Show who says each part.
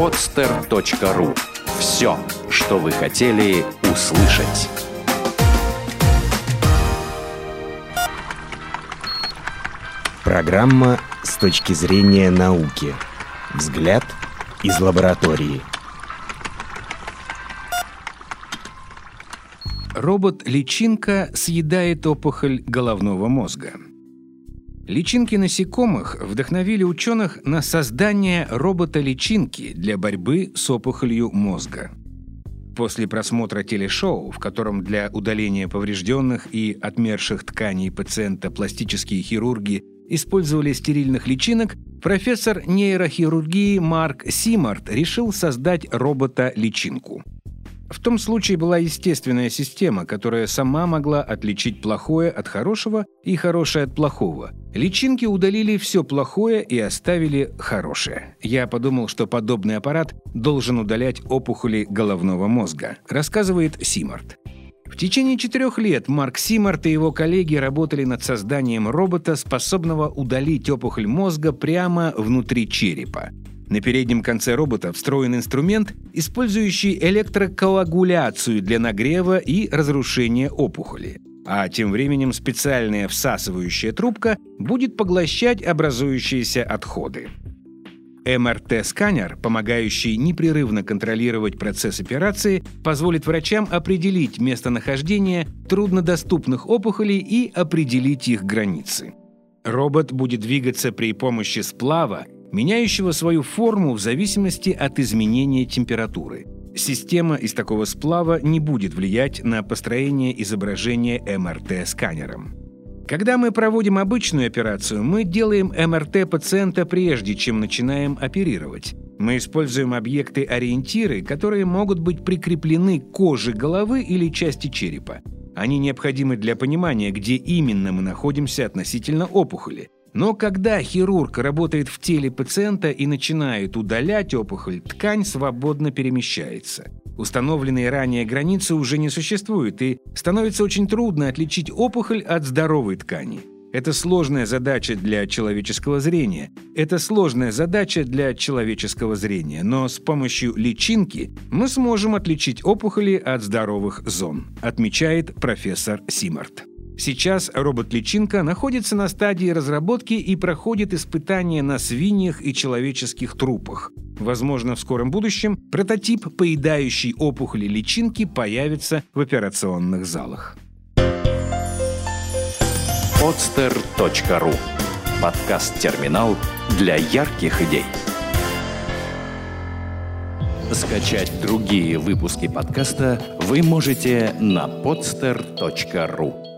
Speaker 1: podster.ru. Все, что вы хотели услышать.
Speaker 2: Программа с точки зрения науки. Взгляд из лаборатории.
Speaker 3: Робот-личинка съедает опухоль головного мозга. Личинки насекомых вдохновили ученых на создание робота-личинки для борьбы с опухолью мозга. После просмотра телешоу, в котором для удаления поврежденных и отмерших тканей пациента пластические хирурги использовали стерильных личинок, профессор нейрохирургии Марк Симарт решил создать робота-личинку – в том случае была естественная система, которая сама могла отличить плохое от хорошего и хорошее от плохого. Личинки удалили все плохое и оставили хорошее. Я подумал, что подобный аппарат должен удалять опухоли головного мозга, рассказывает Симарт. В течение четырех лет Марк Симарт и его коллеги работали над созданием робота, способного удалить опухоль мозга прямо внутри черепа. На переднем конце робота встроен инструмент, использующий электрокоагуляцию для нагрева и разрушения опухоли. А тем временем специальная всасывающая трубка будет поглощать образующиеся отходы. МРТ-сканер, помогающий непрерывно контролировать процесс операции, позволит врачам определить местонахождение труднодоступных опухолей и определить их границы. Робот будет двигаться при помощи сплава, меняющего свою форму в зависимости от изменения температуры. Система из такого сплава не будет влиять на построение изображения МРТ сканером. Когда мы проводим обычную операцию, мы делаем МРТ пациента прежде, чем начинаем оперировать. Мы используем объекты-ориентиры, которые могут быть прикреплены к коже головы или части черепа. Они необходимы для понимания, где именно мы находимся относительно опухоли – но когда хирург работает в теле пациента и начинает удалять опухоль, ткань свободно перемещается. Установленные ранее границы уже не существуют, и становится очень трудно отличить опухоль от здоровой ткани. Это сложная задача для человеческого зрения. Это сложная задача для человеческого зрения, но с помощью личинки мы сможем отличить опухоли от здоровых зон, отмечает профессор Симарт. Сейчас робот-личинка находится на стадии разработки и проходит испытания на свиньях и человеческих трупах. Возможно, в скором будущем прототип поедающей опухоли личинки появится в операционных залах.
Speaker 1: podster.ru Подкаст-терминал для ярких идей. Скачать другие выпуски подкаста вы можете на podster.ru